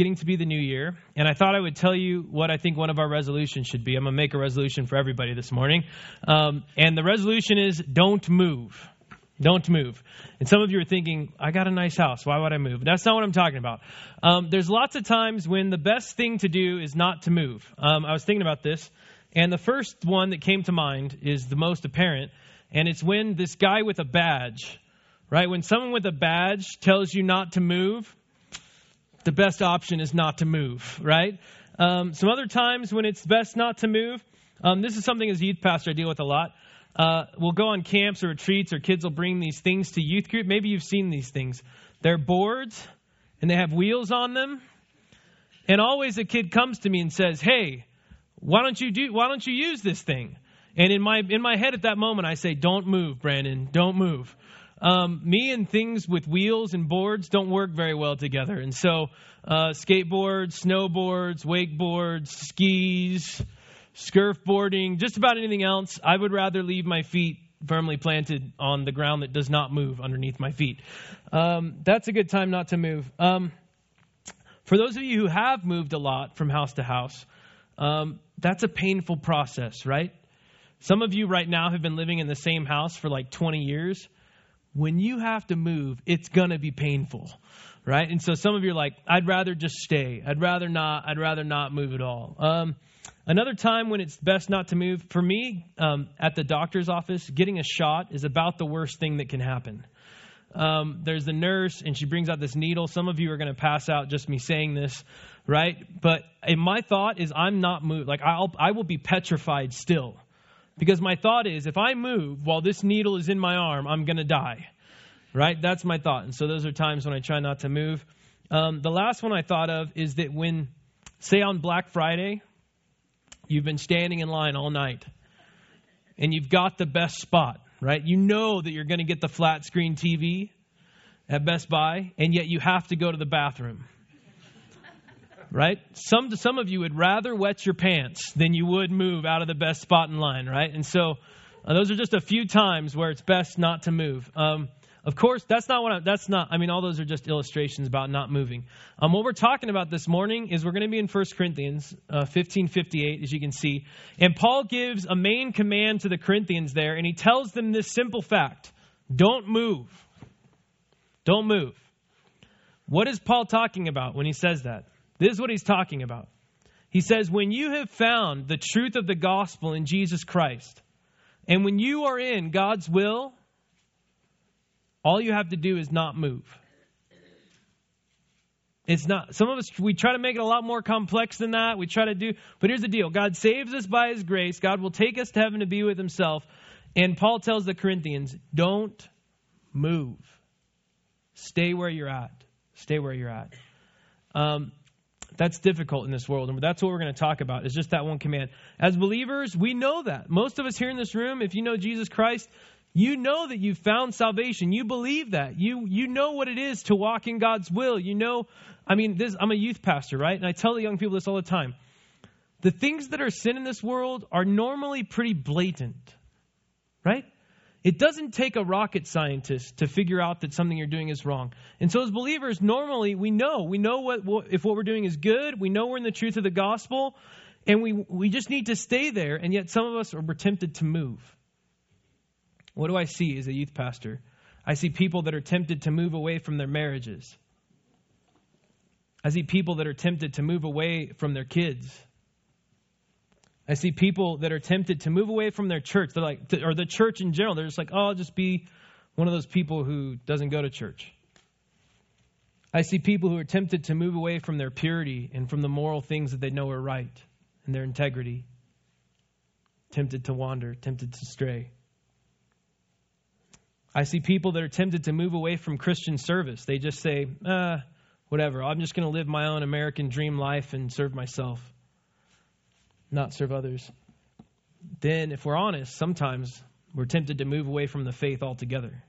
getting to be the new year, and I thought I would tell you what I think one of our resolutions should be. I'm going to make a resolution for everybody this morning. Um, and the resolution is don't move. Don't move. And some of you are thinking, I got a nice house. Why would I move? That's not what I'm talking about. Um, there's lots of times when the best thing to do is not to move. Um, I was thinking about this, and the first one that came to mind is the most apparent, and it's when this guy with a badge, right? When someone with a badge tells you not to move, the best option is not to move, right? Um, some other times when it's best not to move, um, this is something as a youth pastor I deal with a lot. Uh, we'll go on camps or retreats, or kids will bring these things to youth group. Maybe you've seen these things. They're boards, and they have wheels on them. And always a kid comes to me and says, "Hey, why don't you do? Why don't you use this thing?" And in my in my head at that moment, I say, "Don't move, Brandon. Don't move." Um, me and things with wheels and boards don't work very well together. And so, uh, skateboards, snowboards, wakeboards, skis, surfboarding, just about anything else, I would rather leave my feet firmly planted on the ground that does not move underneath my feet. Um, that's a good time not to move. Um, for those of you who have moved a lot from house to house, um, that's a painful process, right? Some of you right now have been living in the same house for like 20 years. When you have to move, it's going to be painful, right? And so some of you are like, I'd rather just stay. I'd rather not. I'd rather not move at all. Um, Another time when it's best not to move, for me, um, at the doctor's office, getting a shot is about the worst thing that can happen. Um, there's the nurse, and she brings out this needle. Some of you are going to pass out just me saying this, right? But my thought is, I'm not moved. Like I'll, I will be petrified still, because my thought is, if I move while this needle is in my arm, I'm going to die, right? That's my thought. And so those are times when I try not to move. Um, the last one I thought of is that when, say, on Black Friday, You've been standing in line all night and you've got the best spot, right? You know that you're going to get the flat screen TV at Best Buy, and yet you have to go to the bathroom. Right? Some some of you would rather wet your pants than you would move out of the best spot in line, right? And so uh, those are just a few times where it's best not to move. Um, of course, that's not what I, that's not. I mean, all those are just illustrations about not moving. Um, what we're talking about this morning is we're going to be in 1 Corinthians uh, 15:58, as you can see, and Paul gives a main command to the Corinthians there, and he tells them this simple fact: Don't move. Don't move. What is Paul talking about when he says that? This is what he's talking about. He says, When you have found the truth of the gospel in Jesus Christ, and when you are in God's will all you have to do is not move. It's not, some of us, we try to make it a lot more complex than that. We try to do, but here's the deal God saves us by his grace. God will take us to heaven to be with himself. And Paul tells the Corinthians, don't move. Stay where you're at. Stay where you're at. Um, that's difficult in this world, and that's what we're going to talk about. Is just that one command. As believers, we know that. Most of us here in this room, if you know Jesus Christ, you know that you've found salvation. You believe that. You you know what it is to walk in God's will. You know, I mean, this I'm a youth pastor, right? And I tell the young people this all the time. The things that are sin in this world are normally pretty blatant. Right? It doesn't take a rocket scientist to figure out that something you're doing is wrong. And so as believers, normally we know. We know what, what if what we're doing is good. We know we're in the truth of the gospel. And we, we just need to stay there. And yet some of us are we're tempted to move. What do I see as a youth pastor? I see people that are tempted to move away from their marriages. I see people that are tempted to move away from their kids. I see people that are tempted to move away from their church. They're like, or the church in general. They're just like, oh, I'll just be one of those people who doesn't go to church. I see people who are tempted to move away from their purity and from the moral things that they know are right and their integrity. Tempted to wander, tempted to stray. I see people that are tempted to move away from Christian service. They just say, uh, whatever, I'm just going to live my own American dream life and serve myself, not serve others. Then, if we're honest, sometimes we're tempted to move away from the faith altogether.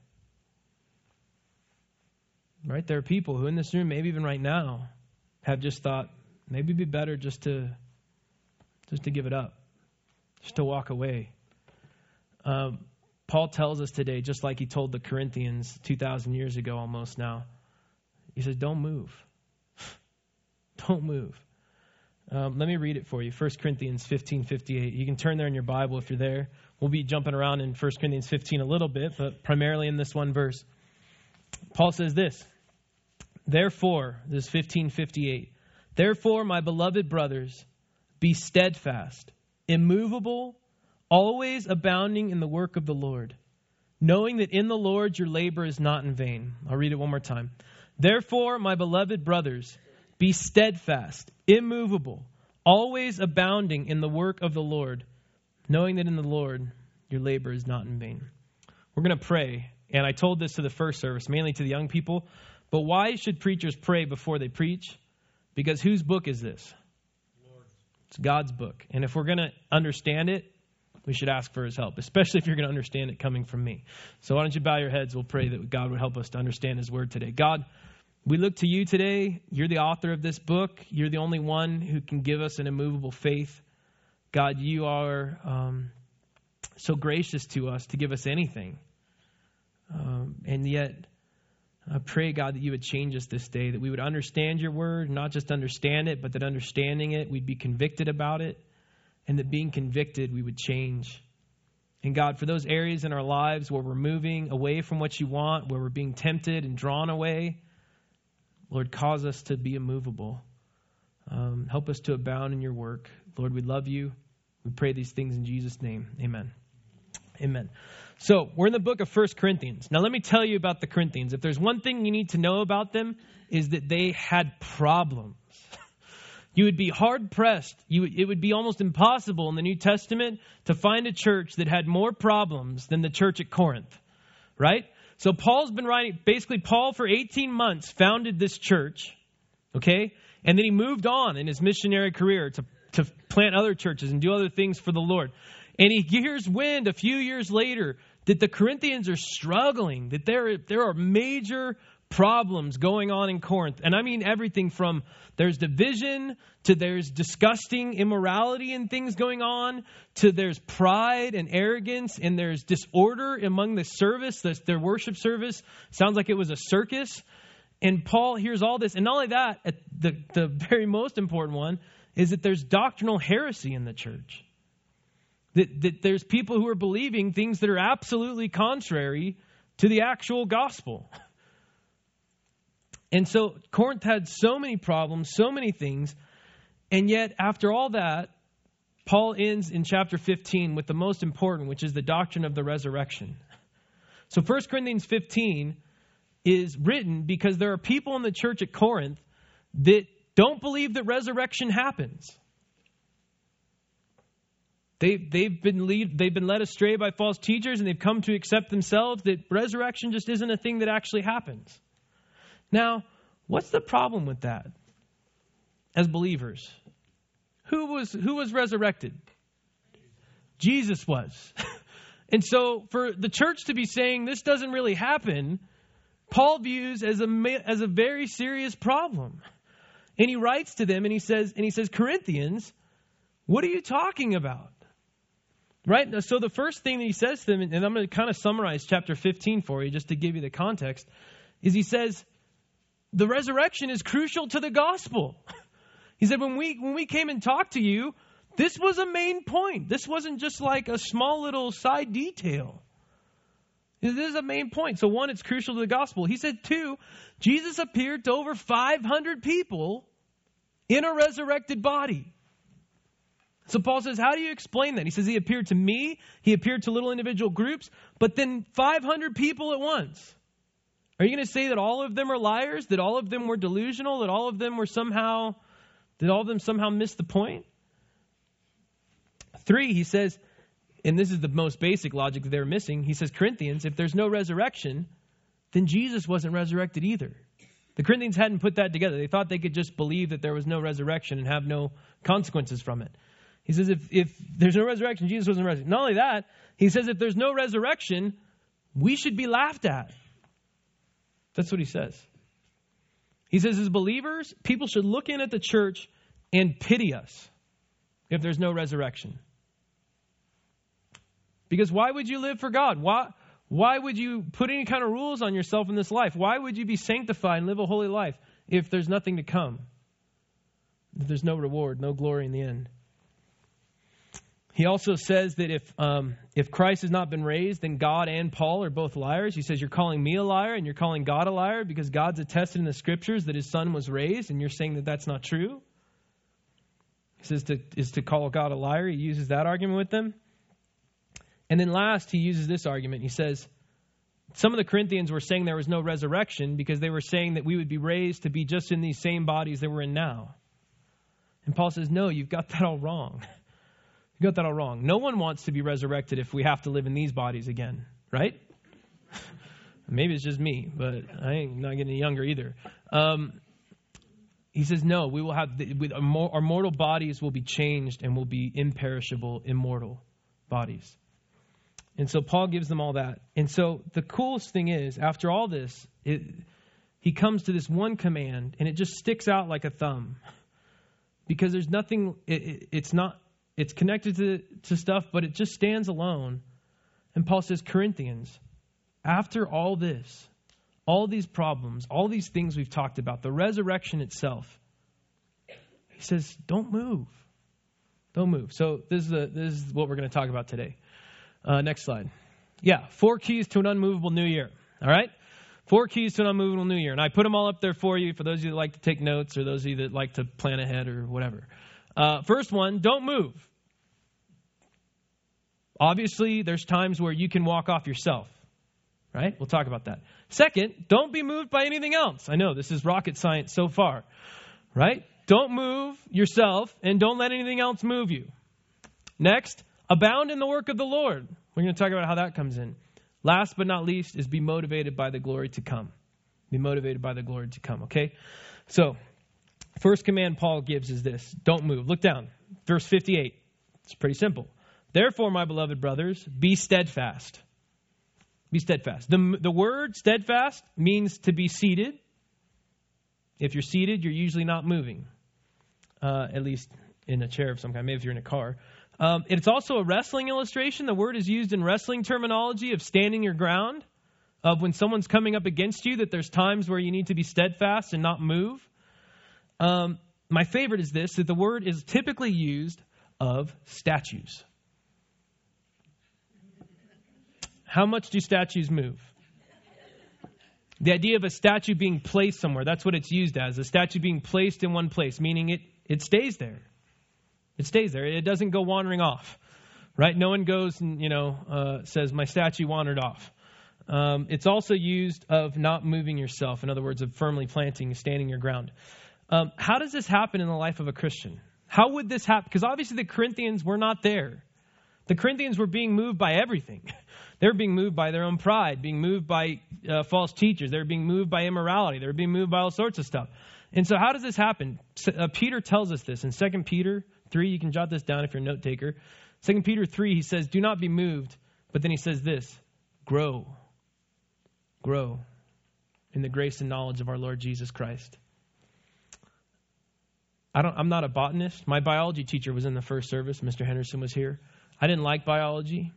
Right? There are people who in this room, maybe even right now, have just thought, maybe it'd be better just to just to give it up, just to walk away. Um, Paul tells us today, just like he told the Corinthians 2,000 years ago almost now, he says, Don't move. Don't move. Um, let me read it for you. 1 Corinthians 15 58. You can turn there in your Bible if you're there. We'll be jumping around in 1 Corinthians 15 a little bit, but primarily in this one verse. Paul says this Therefore, this is 1558. Therefore, my beloved brothers, be steadfast, immovable, always abounding in the work of the Lord, knowing that in the Lord your labor is not in vain. I'll read it one more time. Therefore, my beloved brothers, be steadfast, immovable, always abounding in the work of the Lord, knowing that in the Lord your labor is not in vain. We're going to pray, and I told this to the first service, mainly to the young people, but why should preachers pray before they preach? Because whose book is this? It's God's book. And if we're going to understand it, we should ask for his help, especially if you're going to understand it coming from me. So why don't you bow your heads? We'll pray that God would help us to understand his word today. God, we look to you today. You're the author of this book. You're the only one who can give us an immovable faith. God, you are um, so gracious to us to give us anything. Um, and yet, I pray, God, that you would change us this day, that we would understand your word, not just understand it, but that understanding it, we'd be convicted about it, and that being convicted, we would change. And God, for those areas in our lives where we're moving away from what you want, where we're being tempted and drawn away, Lord, cause us to be immovable. Um, help us to abound in your work. Lord, we love you. We pray these things in Jesus' name. Amen. Amen. So, we're in the book of First Corinthians. Now, let me tell you about the Corinthians. If there's one thing you need to know about them, is that they had problems. You would be hard pressed. You, it would be almost impossible in the New Testament to find a church that had more problems than the church at Corinth, right? So Paul's been writing, basically, Paul for 18 months founded this church, okay? And then he moved on in his missionary career to, to plant other churches and do other things for the Lord. And he hears wind a few years later that the Corinthians are struggling, that there, there are major problems going on in Corinth. And I mean everything from there's division to there's disgusting immorality and things going on to there's pride and arrogance and there's disorder among the service, the, their worship service. Sounds like it was a circus. And Paul hears all this. And not only that, the, the very most important one is that there's doctrinal heresy in the church. That, that there's people who are believing things that are absolutely contrary to the actual gospel. And so Corinth had so many problems, so many things, and yet after all that, Paul ends in chapter 15 with the most important, which is the doctrine of the resurrection. So 1 Corinthians 15 is written because there are people in the church at Corinth that don't believe that resurrection happens. They, they've, been lead, they've been led astray by false teachers and they've come to accept themselves that resurrection just isn't a thing that actually happens. Now, what's the problem with that as believers? Who was, who was resurrected? Jesus was. and so, for the church to be saying this doesn't really happen, Paul views as a, as a very serious problem. And he writes to them and he says, and he says, Corinthians, what are you talking about? Right? So the first thing that he says to them, and I'm going to kind of summarize chapter 15 for you just to give you the context, is he says, the resurrection is crucial to the gospel. He said, when we, when we came and talked to you, this was a main point. This wasn't just like a small little side detail. This is a main point. So, one, it's crucial to the gospel. He said, two, Jesus appeared to over 500 people in a resurrected body. So, Paul says, How do you explain that? He says, He appeared to me, He appeared to little individual groups, but then 500 people at once. Are you going to say that all of them are liars? That all of them were delusional? That all of them were somehow, did all of them somehow miss the point? Three, he says, and this is the most basic logic they're missing. He says, Corinthians, if there's no resurrection, then Jesus wasn't resurrected either. The Corinthians hadn't put that together. They thought they could just believe that there was no resurrection and have no consequences from it. He says, if, if there's no resurrection, Jesus wasn't resurrected. Not only that, he says, if there's no resurrection, we should be laughed at. That's what he says. He says, as believers, people should look in at the church and pity us if there's no resurrection. Because why would you live for God? Why, why would you put any kind of rules on yourself in this life? Why would you be sanctified and live a holy life if there's nothing to come? that there's no reward, no glory in the end. He also says that if um, if Christ has not been raised, then God and Paul are both liars. He says you're calling me a liar and you're calling God a liar because God's attested in the scriptures that His Son was raised, and you're saying that that's not true. He says to, is to call God a liar. He uses that argument with them. And then last, he uses this argument. He says some of the Corinthians were saying there was no resurrection because they were saying that we would be raised to be just in these same bodies that we're in now. And Paul says, no, you've got that all wrong. You got that all wrong. No one wants to be resurrected if we have to live in these bodies again, right? Maybe it's just me, but I ain't not getting any younger either. Um, he says, no, we will have the, with our mortal bodies will be changed and will be imperishable, immortal bodies. And so Paul gives them all that. And so the coolest thing is, after all this, it, he comes to this one command, and it just sticks out like a thumb because there's nothing. It, it, it's not it's connected to, to stuff, but it just stands alone. And Paul says, Corinthians, after all this, all these problems, all these things we've talked about, the resurrection itself, he says, don't move. Don't move. So this is, a, this is what we're going to talk about today. Uh, next slide. Yeah, four keys to an unmovable new year. All right? Four keys to an unmovable new year. And I put them all up there for you for those of you that like to take notes or those of you that like to plan ahead or whatever. Uh, first one, don't move. Obviously, there's times where you can walk off yourself, right? We'll talk about that. Second, don't be moved by anything else. I know this is rocket science so far, right? Don't move yourself and don't let anything else move you. Next, abound in the work of the Lord. We're going to talk about how that comes in. Last but not least is be motivated by the glory to come. Be motivated by the glory to come, okay? So, First command Paul gives is this don't move. Look down. Verse 58. It's pretty simple. Therefore, my beloved brothers, be steadfast. Be steadfast. The, the word steadfast means to be seated. If you're seated, you're usually not moving, uh, at least in a chair of some kind, maybe if you're in a car. Um, it's also a wrestling illustration. The word is used in wrestling terminology of standing your ground, of when someone's coming up against you, that there's times where you need to be steadfast and not move. Um, my favorite is this that the word is typically used of statues. How much do statues move? The idea of a statue being placed somewhere, that's what it's used as. A statue being placed in one place, meaning it, it stays there. It stays there. It doesn't go wandering off, right? No one goes and, you know, uh, says, my statue wandered off. Um, it's also used of not moving yourself. In other words, of firmly planting, standing your ground. Um, how does this happen in the life of a Christian? How would this happen? Because obviously the Corinthians were not there. The Corinthians were being moved by everything. They were being moved by their own pride, being moved by uh, false teachers. They're being moved by immorality. They're being moved by all sorts of stuff. And so, how does this happen? Uh, Peter tells us this in 2 Peter 3. You can jot this down if you're a note taker. 2 Peter 3, he says, Do not be moved. But then he says this grow. Grow in the grace and knowledge of our Lord Jesus Christ. I don't, I'm not a botanist. My biology teacher was in the first service. Mr. Henderson was here. I didn't like biology.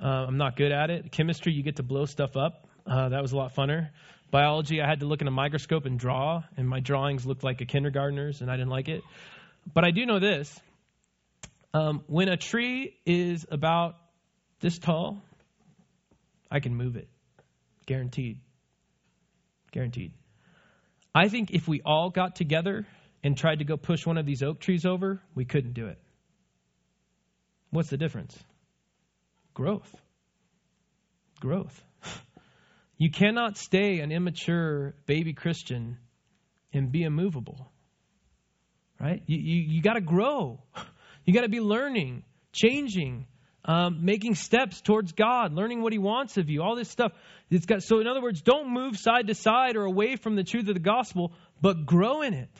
Uh, I'm not good at it. Chemistry, you get to blow stuff up. Uh, that was a lot funner. Biology, I had to look in a microscope and draw, and my drawings looked like a kindergartner's, and I didn't like it. But I do know this um, when a tree is about this tall, I can move it. Guaranteed. Guaranteed. I think if we all got together and tried to go push one of these oak trees over, we couldn't do it. What's the difference? Growth. Growth. You cannot stay an immature baby Christian and be immovable. Right? You, you, you got to grow. You got to be learning, changing, um, making steps towards God, learning what He wants of you, all this stuff. It's got, so, in other words, don't move side to side or away from the truth of the gospel, but grow in it.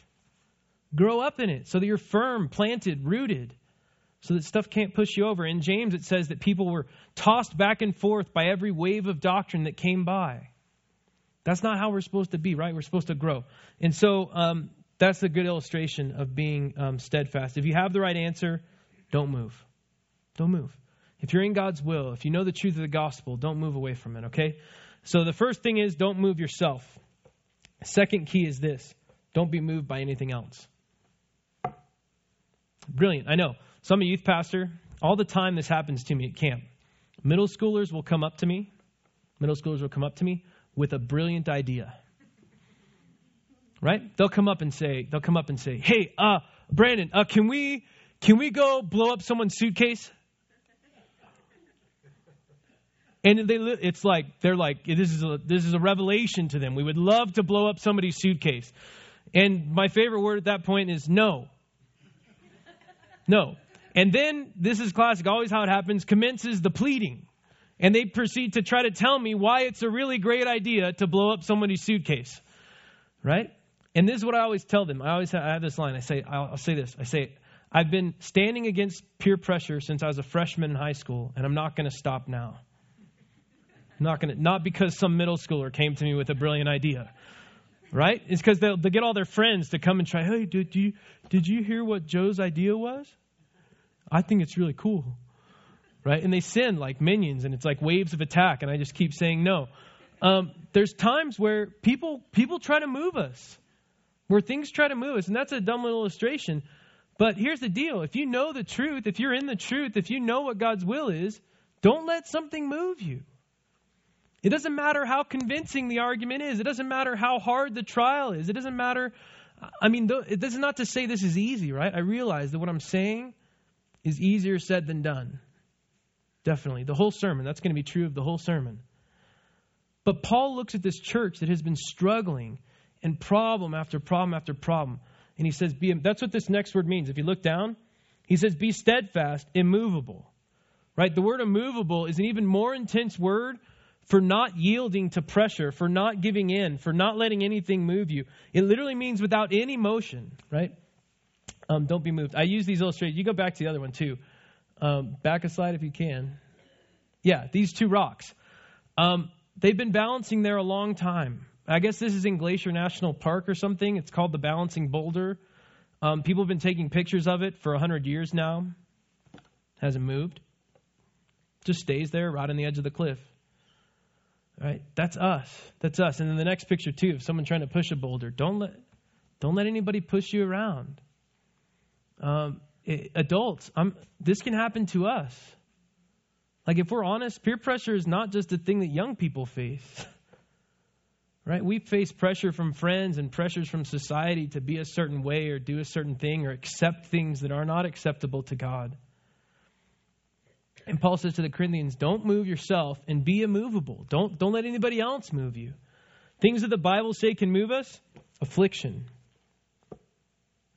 Grow up in it so that you're firm, planted, rooted, so that stuff can't push you over. In James, it says that people were tossed back and forth by every wave of doctrine that came by. That's not how we're supposed to be, right? We're supposed to grow. And so um, that's a good illustration of being um, steadfast. If you have the right answer, don't move. Don't move. If you're in God's will, if you know the truth of the gospel, don't move away from it, okay? So the first thing is don't move yourself. Second key is this don't be moved by anything else. Brilliant. I know. So I'm a youth pastor. All the time this happens to me at camp. Middle schoolers will come up to me. Middle schoolers will come up to me with a brilliant idea. Right? They'll come up and say, they'll come up and say, "Hey, uh, Brandon, uh, can we can we go blow up someone's suitcase?" And they, it's like they're like this is a this is a revelation to them. We would love to blow up somebody's suitcase. And my favorite word at that point is no. No. And then, this is classic, always how it happens, commences the pleading. And they proceed to try to tell me why it's a really great idea to blow up somebody's suitcase. Right? And this is what I always tell them. I always have, I have this line. I say, I'll, I'll say this. I say, I've been standing against peer pressure since I was a freshman in high school, and I'm not going to stop now. Not going to, not because some middle schooler came to me with a brilliant idea right? It's because they'll, they'll get all their friends to come and try. Hey, did you did you hear what Joe's idea was? I think it's really cool, right? And they send like minions, and it's like waves of attack, and I just keep saying no. Um, there's times where people people try to move us, where things try to move us, and that's a dumb little illustration. But here's the deal: if you know the truth, if you're in the truth, if you know what God's will is, don't let something move you. It doesn't matter how convincing the argument is. It doesn't matter how hard the trial is. It doesn't matter. I mean, this is not to say this is easy, right? I realize that what I'm saying is easier said than done. Definitely. The whole sermon, that's going to be true of the whole sermon. But Paul looks at this church that has been struggling and problem after problem after problem. And he says, be, that's what this next word means. If you look down, he says, be steadfast, immovable. Right? The word immovable is an even more intense word for not yielding to pressure, for not giving in, for not letting anything move you. It literally means without any motion, right? Um, don't be moved. I use these illustrations. You go back to the other one too. Um, back a slide if you can. Yeah, these two rocks. Um, they've been balancing there a long time. I guess this is in Glacier National Park or something. It's called the Balancing Boulder. Um, people have been taking pictures of it for 100 years now. Hasn't moved. Just stays there right on the edge of the cliff. Right? That's us. That's us. And then the next picture too, of someone trying to push a boulder. Don't let don't let anybody push you around. Um, adults, I'm, this can happen to us. Like if we're honest, peer pressure is not just a thing that young people face. Right? We face pressure from friends and pressures from society to be a certain way or do a certain thing or accept things that are not acceptable to God. And Paul says to the Corinthians, don't move yourself and be immovable. Don't, don't let anybody else move you. Things that the Bible say can move us, affliction.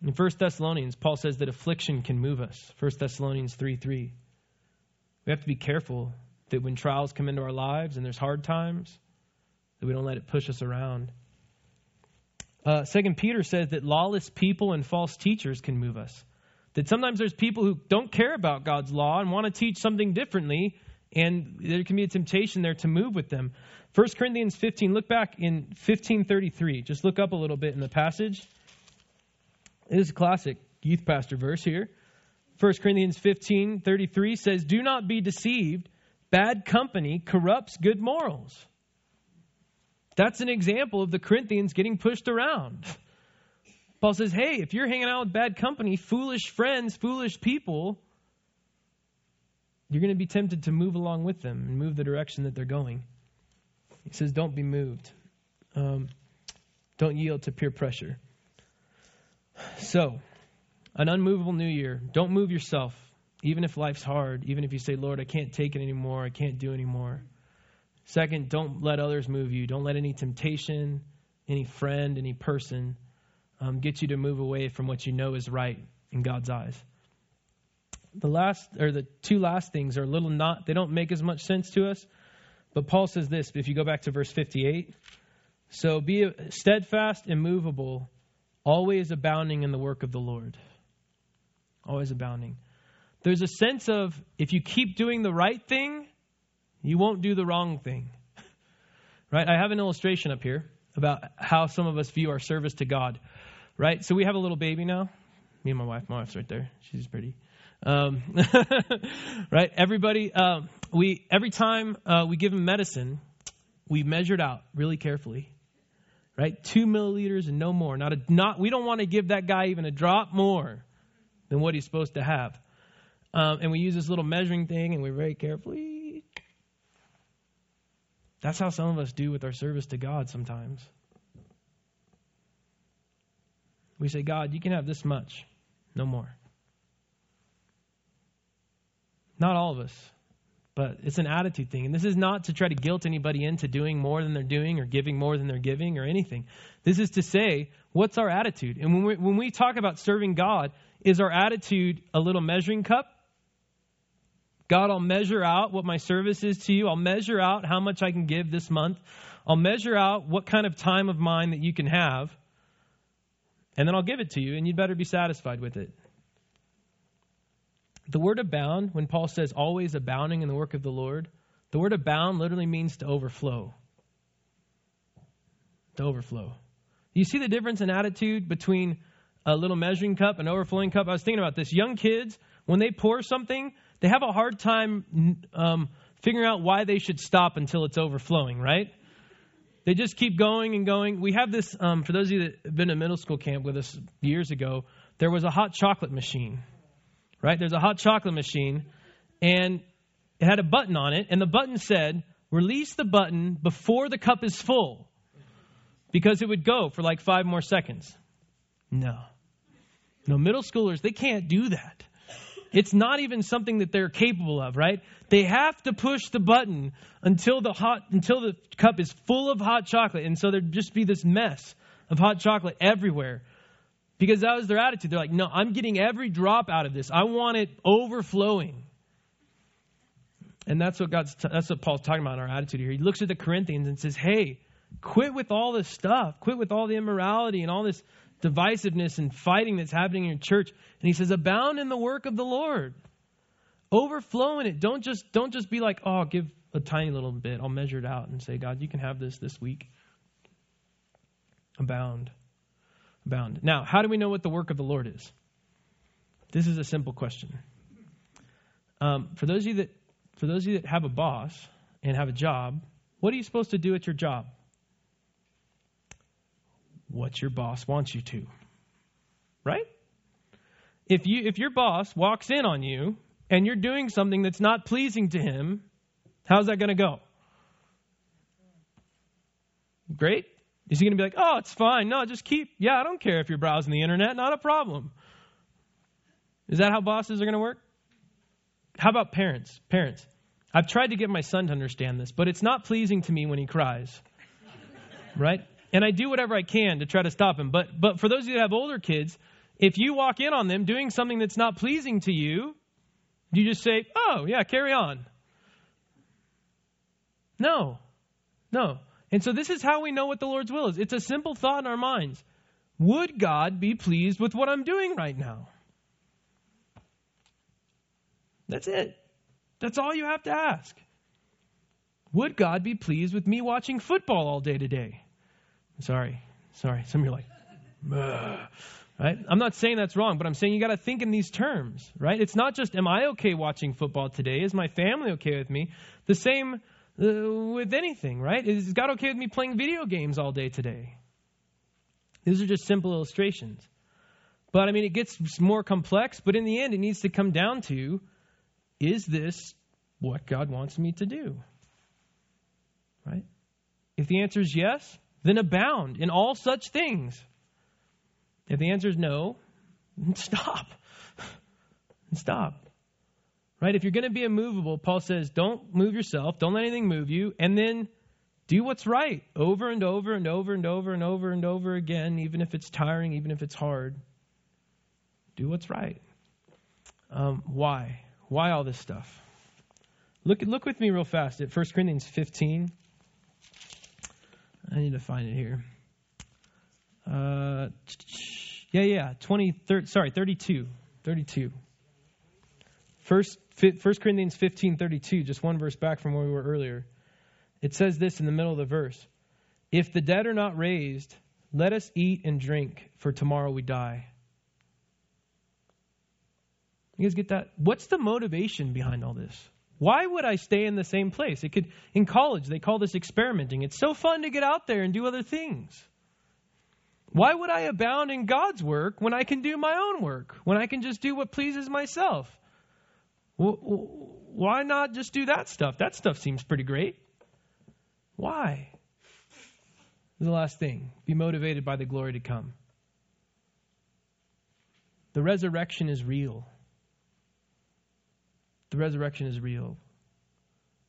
In 1 Thessalonians, Paul says that affliction can move us. 1 Thessalonians 3 3. We have to be careful that when trials come into our lives and there's hard times, that we don't let it push us around. Uh, Second Peter says that lawless people and false teachers can move us. That sometimes there's people who don't care about God's law and want to teach something differently, and there can be a temptation there to move with them. 1 Corinthians 15, look back in 1533. Just look up a little bit in the passage. It is a classic youth pastor verse here. 1 Corinthians 15, 33 says, Do not be deceived. Bad company corrupts good morals. That's an example of the Corinthians getting pushed around. Paul says, hey, if you're hanging out with bad company, foolish friends, foolish people, you're going to be tempted to move along with them and move the direction that they're going. He says, don't be moved. Um, don't yield to peer pressure. So, an unmovable new year. Don't move yourself, even if life's hard, even if you say, Lord, I can't take it anymore, I can't do anymore. Second, don't let others move you. Don't let any temptation, any friend, any person um, get you to move away from what you know is right in God's eyes. The last, or the two last things are a little not, they don't make as much sense to us. But Paul says this, if you go back to verse 58. So be steadfast, immovable, always abounding in the work of the Lord. Always abounding. There's a sense of if you keep doing the right thing, you won't do the wrong thing. right? I have an illustration up here about how some of us view our service to God right? So we have a little baby now. Me and my wife. My wife's right there. She's pretty. Um, right? Everybody, um, we every time uh, we give him medicine, we measure it out really carefully. Right? Two milliliters and no more. Not a not. We don't want to give that guy even a drop more than what he's supposed to have. Um, and we use this little measuring thing and we're very carefully. That's how some of us do with our service to God sometimes. We say, God, you can have this much, no more. Not all of us, but it's an attitude thing. And this is not to try to guilt anybody into doing more than they're doing or giving more than they're giving or anything. This is to say, what's our attitude? And when we, when we talk about serving God, is our attitude a little measuring cup? God, I'll measure out what my service is to you. I'll measure out how much I can give this month. I'll measure out what kind of time of mine that you can have. And then I'll give it to you, and you'd better be satisfied with it. The word abound, when Paul says always abounding in the work of the Lord, the word abound literally means to overflow. To overflow. You see the difference in attitude between a little measuring cup and overflowing cup? I was thinking about this. Young kids, when they pour something, they have a hard time um, figuring out why they should stop until it's overflowing, right? They just keep going and going. We have this, um, for those of you that have been to middle school camp with us years ago, there was a hot chocolate machine right? There's a hot chocolate machine, and it had a button on it, and the button said, release the button before the cup is full, because it would go for like five more seconds. No. No, middle schoolers, they can't do that. It's not even something that they're capable of, right? They have to push the button until the hot until the cup is full of hot chocolate. And so there'd just be this mess of hot chocolate everywhere. Because that was their attitude. They're like, no, I'm getting every drop out of this. I want it overflowing. And that's what God's, t- that's what Paul's talking about in our attitude here. He looks at the Corinthians and says, hey, quit with all this stuff. Quit with all the immorality and all this divisiveness and fighting that's happening in your church. And he says, abound in the work of the Lord. Overflow in it. Don't just, don't just be like, oh, give a tiny little bit. I'll measure it out and say, God, you can have this this week. Abound bound. Now, how do we know what the work of the Lord is? This is a simple question. Um, for those of you that for those of you that have a boss and have a job, what are you supposed to do at your job? What your boss wants you to. Right? If you if your boss walks in on you and you're doing something that's not pleasing to him, how's that going to go? Great? Is he going to be like, oh, it's fine. No, just keep. Yeah, I don't care if you're browsing the internet. Not a problem. Is that how bosses are going to work? How about parents? Parents. I've tried to get my son to understand this, but it's not pleasing to me when he cries. right? And I do whatever I can to try to stop him. But but for those of you that have older kids, if you walk in on them doing something that's not pleasing to you, you just say, "Oh, yeah, carry on." No. No. And so this is how we know what the Lord's will is. It's a simple thought in our minds. Would God be pleased with what I'm doing right now? That's it. That's all you have to ask. Would God be pleased with me watching football all day today? Sorry, sorry. Some of you are like, right? I'm not saying that's wrong, but I'm saying you got to think in these terms, right? It's not just, am I okay watching football today? Is my family okay with me? The same uh, with anything, right? Is God okay with me playing video games all day today? These are just simple illustrations. But I mean, it gets more complex, but in the end, it needs to come down to is this what God wants me to do? Right? If the answer is yes, then abound in all such things. If the answer is no, then stop. stop. Right? If you're going to be immovable, Paul says, don't move yourself, don't let anything move you, and then do what's right over and over and over and over and over and over again, even if it's tiring, even if it's hard. Do what's right. Um, why? Why all this stuff? Look, look with me real fast at 1 Corinthians 15. I need to find it here. Uh, yeah, yeah, 20, 30, sorry, 32. 32. First, 1 Corinthians 15:32, just one verse back from where we were earlier. It says this in the middle of the verse. If the dead are not raised, let us eat and drink, for tomorrow we die. You guys get that? What's the motivation behind all this? Why would I stay in the same place? It could in college they call this experimenting. It's so fun to get out there and do other things. Why would I abound in God's work when I can do my own work? When I can just do what pleases myself? Why not just do that stuff? That stuff seems pretty great. Why? The last thing be motivated by the glory to come. The resurrection is real. The resurrection is real.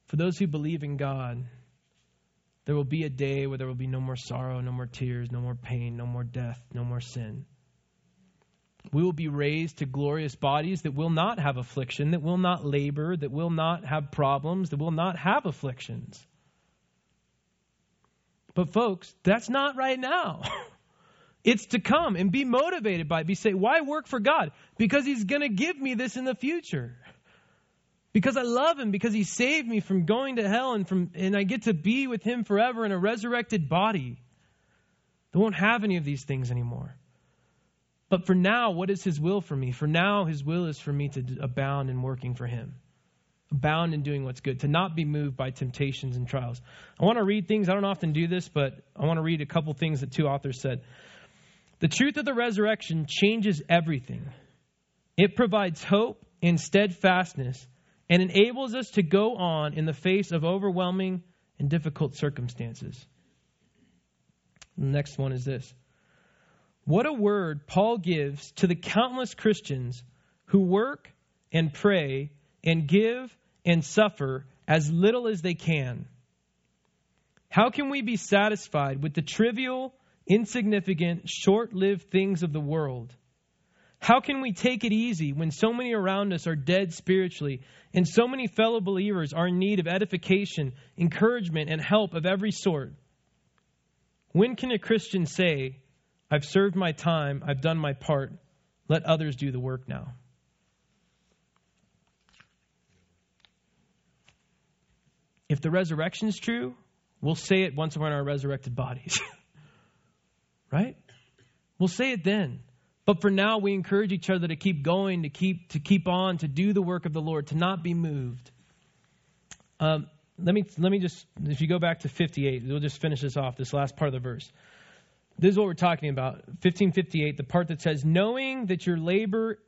For those who believe in God, there will be a day where there will be no more sorrow, no more tears, no more pain, no more death, no more sin. We will be raised to glorious bodies that will not have affliction, that will not labor, that will not have problems, that will not have afflictions. But, folks, that's not right now. It's to come and be motivated by it. Be say, why work for God? Because He's going to give me this in the future. Because I love Him, because He saved me from going to hell and from and I get to be with Him forever in a resurrected body. That won't have any of these things anymore. But for now, what is His will for me? For now, His will is for me to abound in working for Him abound in doing what's good, to not be moved by temptations and trials. I want to read things. I don't often do this, but I want to read a couple things that two authors said. The truth of the resurrection changes everything. It provides hope and steadfastness and enables us to go on in the face of overwhelming and difficult circumstances. The next one is this What a word Paul gives to the countless Christians who work and pray and give and suffer as little as they can. How can we be satisfied with the trivial insignificant, short lived things of the world. How can we take it easy when so many around us are dead spiritually and so many fellow believers are in need of edification, encouragement, and help of every sort? When can a Christian say, I've served my time, I've done my part, let others do the work now? If the resurrection is true, we'll say it once we're in our resurrected bodies. right? We'll say it then. But for now, we encourage each other to keep going, to keep to keep on, to do the work of the Lord, to not be moved. Um, let me let me just if you go back to 58, we'll just finish this off. This last part of the verse. This is what we're talking about. 1558, the part that says, "Knowing that your labor,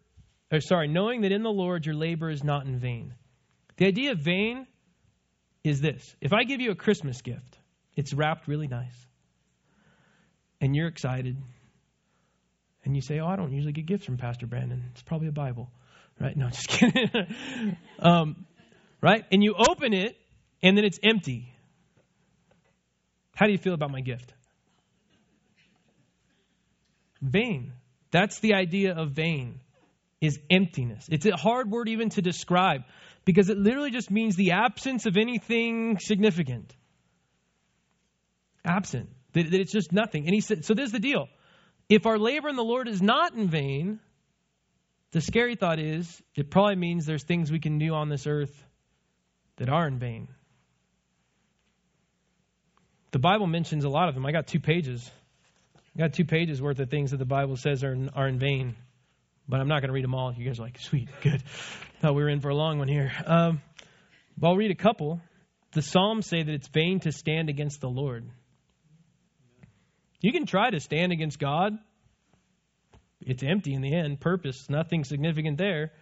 or sorry, knowing that in the Lord your labor is not in vain." The idea of vain is this: if I give you a Christmas gift, it's wrapped really nice and you're excited, and you say, Oh, I don't usually get gifts from Pastor Brandon. It's probably a Bible. Right? No, just kidding. um, right? And you open it, and then it's empty. How do you feel about my gift? Vain. That's the idea of vain, is emptiness. It's a hard word even to describe because it literally just means the absence of anything significant. Absent. That, that it's just nothing. And he said, so there's the deal. If our labor in the Lord is not in vain, the scary thought is it probably means there's things we can do on this earth that are in vain. The Bible mentions a lot of them. I got two pages. I got two pages worth of things that the Bible says are in, are in vain. But I'm not going to read them all. You guys are like, sweet, good. Thought we were in for a long one here. Um, but I'll read a couple. The Psalms say that it's vain to stand against the Lord. You can try to stand against God. It's empty in the end, purpose, nothing significant there.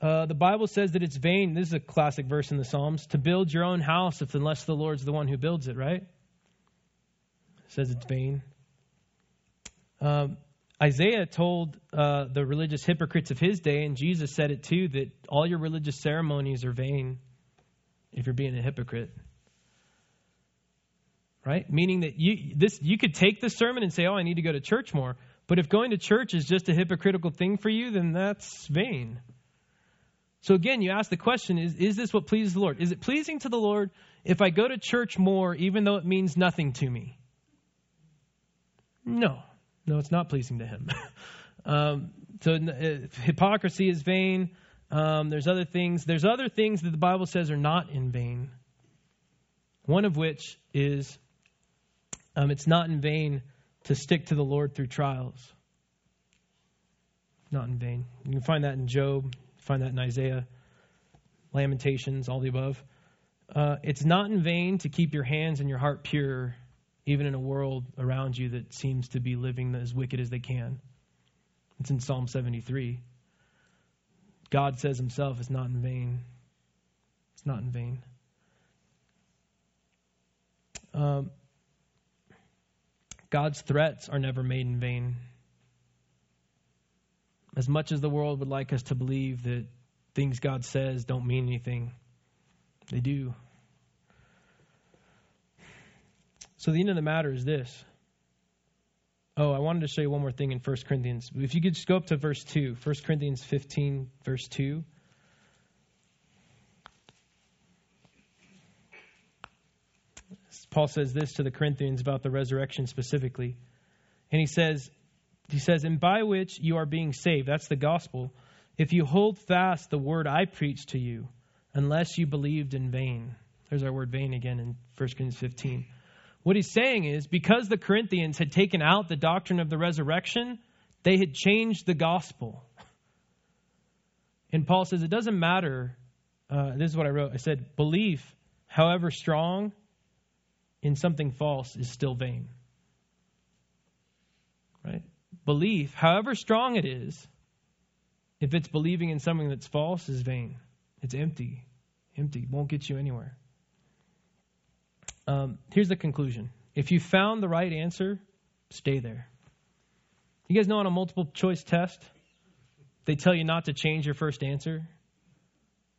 Uh, the Bible says that it's vain. This is a classic verse in the Psalms to build your own house if unless the Lord's the one who builds it, right? It says it's vain. Um, Isaiah told uh, the religious hypocrites of his day, and Jesus said it too, that all your religious ceremonies are vain if you're being a hypocrite right? Meaning that you this you could take the sermon and say, "Oh, I need to go to church more." But if going to church is just a hypocritical thing for you, then that's vain. So again, you ask the question is is this what pleases the Lord? Is it pleasing to the Lord if I go to church more even though it means nothing to me? No. No, it's not pleasing to him. um, so uh, hypocrisy is vain. Um, there's other things. There's other things that the Bible says are not in vain. One of which is um, it's not in vain to stick to the Lord through trials. Not in vain. You can find that in Job, find that in Isaiah, Lamentations, all the above. Uh, it's not in vain to keep your hands and your heart pure even in a world around you that seems to be living as wicked as they can. It's in Psalm 73. God says himself, it's not in vain. It's not in vain. Um, God's threats are never made in vain. As much as the world would like us to believe that things God says don't mean anything, they do. So the end of the matter is this. Oh, I wanted to show you one more thing in 1 Corinthians. If you could just go up to verse 2, 1 Corinthians 15, verse 2. Paul says this to the Corinthians about the resurrection specifically. And he says, he says, and by which you are being saved, that's the gospel, if you hold fast the word I preached to you, unless you believed in vain. There's our word vain again in 1 Corinthians 15. What he's saying is because the Corinthians had taken out the doctrine of the resurrection, they had changed the gospel. And Paul says it doesn't matter. Uh, this is what I wrote. I said, belief, however strong, in something false is still vain. Right? Belief, however strong it is, if it's believing in something that's false, is vain. It's empty. Empty. Won't get you anywhere. Um, here's the conclusion. If you found the right answer, stay there. You guys know on a multiple choice test, they tell you not to change your first answer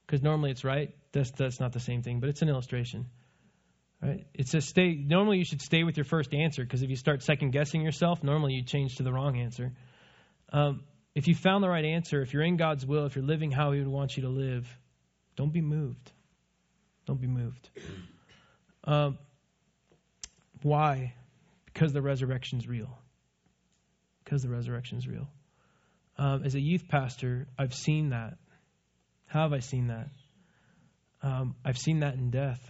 because normally it's right. That's, that's not the same thing, but it's an illustration. Right? It's a stay. Normally, you should stay with your first answer because if you start second guessing yourself, normally you change to the wrong answer. Um, if you found the right answer, if you're in God's will, if you're living how He would want you to live, don't be moved. Don't be moved. Um, why? Because the resurrection is real. Because the resurrection is real. Um, as a youth pastor, I've seen that. How have I seen that? Um, I've seen that in death.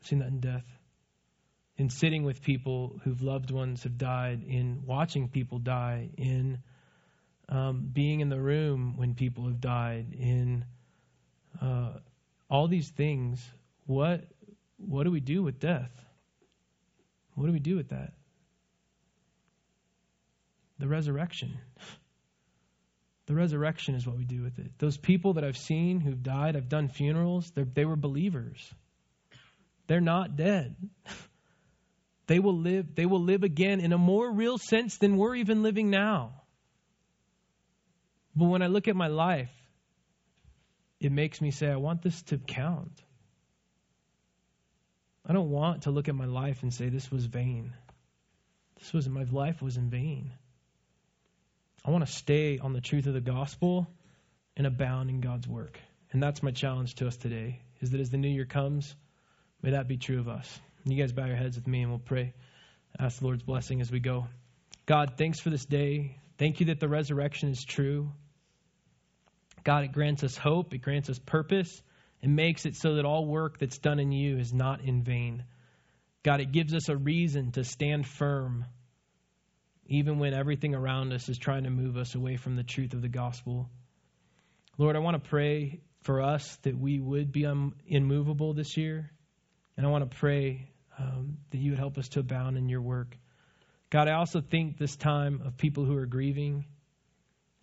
I've seen that in death. In sitting with people whose loved ones have died, in watching people die, in um, being in the room when people have died, in uh, all these things. What what do we do with death? What do we do with that? The resurrection. The resurrection is what we do with it. Those people that I've seen who've died, I've done funerals, they were believers. They're not dead. They will live, they will live again in a more real sense than we're even living now. But when I look at my life, it makes me say, I want this to count. I don't want to look at my life and say this was vain. This was my life was in vain. I want to stay on the truth of the gospel and abound in God's work. And that's my challenge to us today is that as the new year comes, May that be true of us. You guys bow your heads with me and we'll pray. Ask the Lord's blessing as we go. God, thanks for this day. Thank you that the resurrection is true. God, it grants us hope, it grants us purpose, and makes it so that all work that's done in you is not in vain. God, it gives us a reason to stand firm, even when everything around us is trying to move us away from the truth of the gospel. Lord, I want to pray for us that we would be immovable this year. And I want to pray um, that you would help us to abound in your work. God, I also think this time of people who are grieving.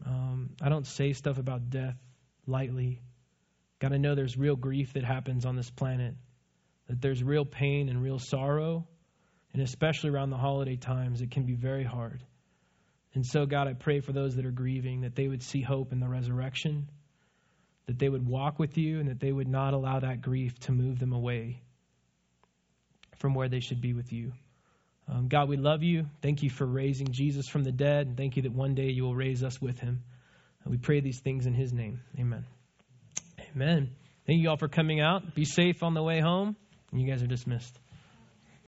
Um, I don't say stuff about death lightly. God, I know there's real grief that happens on this planet, that there's real pain and real sorrow, and especially around the holiday times, it can be very hard. And so, God, I pray for those that are grieving that they would see hope in the resurrection, that they would walk with you, and that they would not allow that grief to move them away from where they should be with you. Um, God, we love you. Thank you for raising Jesus from the dead. And thank you that one day you will raise us with him. And we pray these things in his name. Amen. Amen. Thank you all for coming out. Be safe on the way home. You guys are dismissed.